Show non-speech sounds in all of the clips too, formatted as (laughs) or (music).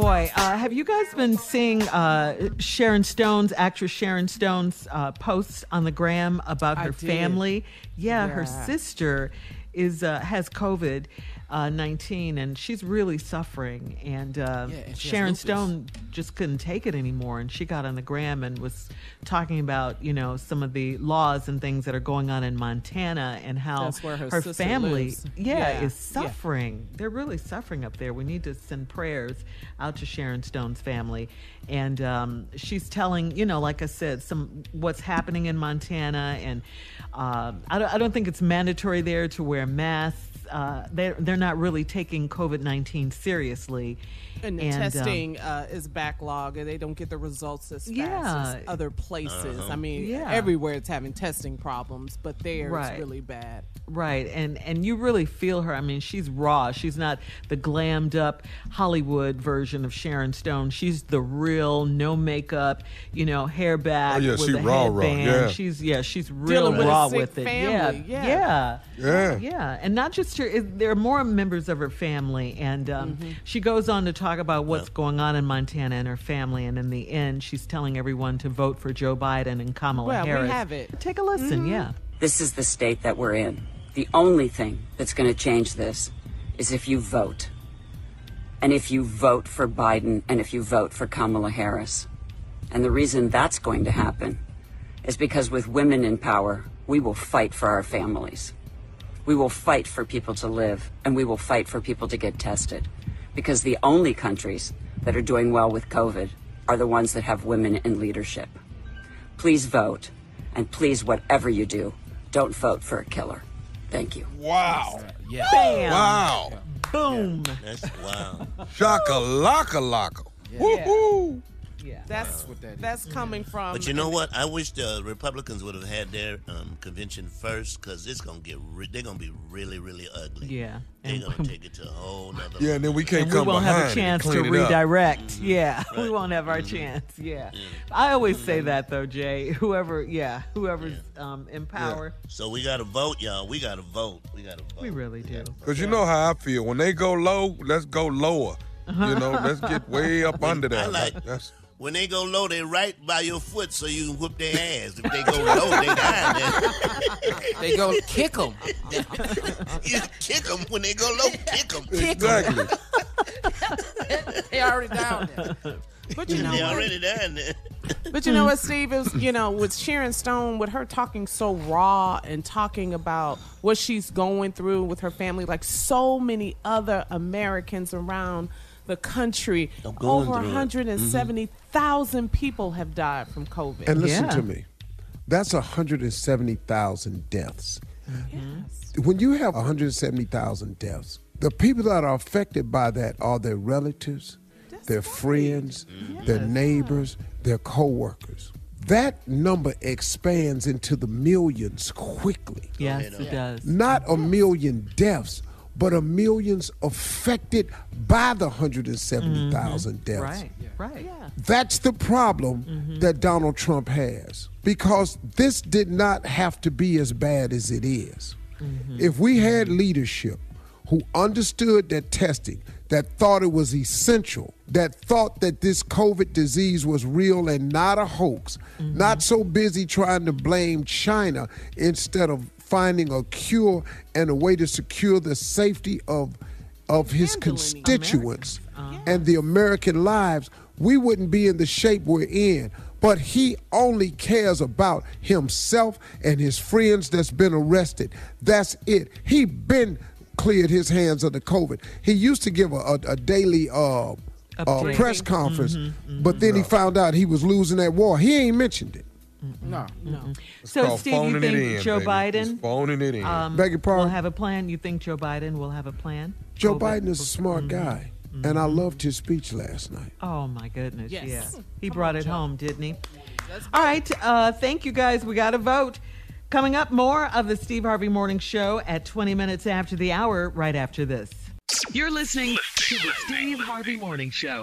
Boy, uh, have you guys been seeing uh, Sharon Stone's actress Sharon Stone's uh, posts on the gram about her family? Yeah, her sister is uh, has COVID uh, nineteen, and she's really suffering. And, uh, Yeah, and Sharon. Stone just couldn't take it anymore, and she got on the gram and was talking about you know some of the laws and things that are going on in Montana and how her sister family, yeah, Yeah, is yeah. suffering. They're really suffering up there. We need to send prayers out to Sharon Stone's family. And um, she's telling, you know, like I said, some what's happening in Montana. And um I, don't, I don't think it's mandatory there to wear masks. Uh, they're, they're not really taking COVID 19 seriously. And the um, testing uh, is backlog, and they don't get the results as fast Yeah. as other places. I mean, Yeah. everywhere it's having testing problems, but there Right. it's really bad. Right, and and you really feel her. I mean, she's raw. She's not the glammed up Hollywood version of Sharon Stone. She's the real, no makeup, you know, hair back Oh, yeah, with she the raw, raw, yeah. She's yeah, she's real Dealing with a raw sick with it. family, Yeah, yeah. yeah, Yeah. yeah, and not just her. There are more members of her family, and um, Mm-hmm. she goes on to talk about what's going on in Montana and her family. And in the end, she's telling everyone to vote for Joe Biden and Kamala Well, we Harris. have it. Mm-hmm. Take a listen. Yeah. This is the state that we're in. The only thing that's going to change this is if you vote. And if you vote for Biden and if you vote for Kamala Harris. And the reason that's going to happen is because with women in power, we will fight for our families. We will fight for people to live and we will fight for people to get tested. Because the only countries that are doing well with COVID are the ones that have women in leadership. Please vote. And please, whatever you do, don't vote for a killer. Thank you. Wow. Yeah. Bam. Wow. Boom. That's wow. Shaka laka laka. Woo-hoo. Yeah. That's what that That's coming from. But you know what? I wish the Republicans would have had their um, convention first because it's gonna get re- they're gonna be really really ugly. Yeah. they're And- gonna (laughs) take it to a whole nother. Yeah, and then we can't and come we won't have a chance to clean it up. redirect. Yeah, (laughs) we won't have our chance. Yeah. I always say that though, Jay. (laughs) Whoever, yeah, whoever's um, in power, So we gotta vote, y'all. We gotta vote. We gotta vote. we really do. Cause you know how I feel. When they go low, let's go lower. You know, let's get way up under that. I that. like That's when they go low, they right by your foot so you can whoop their ass. If they go low, they down there. (laughs) They go kick them. (laughs) you kick them when they go low. Kick them. exactly. they already down there. But you know they what? already down there. But you know what, (laughs) Steve? It was, you know, with Sharon Stone, with her talking so raw and talking about what she's going through with her family, like so many other Americans around the country, over through it. 170,000 mm-hmm. people have died from COVID. And listen Yeah. to me. That's 170,000 deaths. Yes. When you have 170,000 deaths, the people that are affected by that are their relatives, their friends, mm-hmm. their neighbors, their co-workers. That number expands into the millions quickly. Yes, it does. Not a million deaths, but a millions affected by the 170,000 deaths. Right, right. Yeah. That's the problem Mm-hmm. that Donald Trump has because this did not have to be as bad as it is. Mm-hmm. If we had leadership who understood that testing, that thought it was essential, that thought that this COVID disease was real and not a hoax, Mm-hmm. not so busy trying to blame China instead of finding a cure and a way to secure the safety of of his constituents Uh-huh. and the American lives, we wouldn't be in the shape we're in. But he only cares about himself and his friends that's been arrested. That's it. He been cleared his hands of the COVID. He used to give a, a, a daily uh, uh, press conference, Mm-hmm, but then he found out he was losing that war. He ain't mentioned it. No. No. So, Steve, you think in, Joe baby. Biden Just phoning it in. um, Beg your pardon? will have a plan? You think Joe Biden will have a plan? Joe COVID? Biden is a smart Mm-hmm. guy, and I loved his speech last night. Oh my goodness! Yes. Yeah, he Come brought on, it Joe. home, didn't he? All right. Uh, thank you guys. We got to vote. Coming up, more of the Steve Harvey Morning Show at 20 minutes after the hour. Right after this. You're listening to the Steve Harvey Morning Show.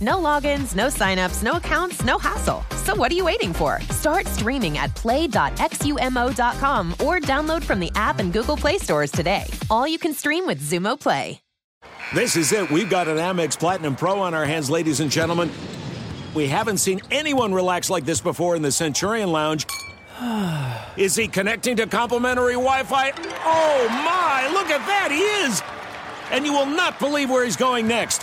No logins, no signups, no accounts, no hassle. So what are you waiting for? Start streaming at play.xumo.com or download from the app and Google Play stores today. All you can stream with Xumo Play. This is it. We've got an Amex Platinum Pro on our hands, ladies and gentlemen. We haven't seen anyone relax like this before in the Centurion Lounge. (sighs) Is he connecting to complimentary Wi Fi? Oh my, look at that, he is! And you will not believe where he's going next.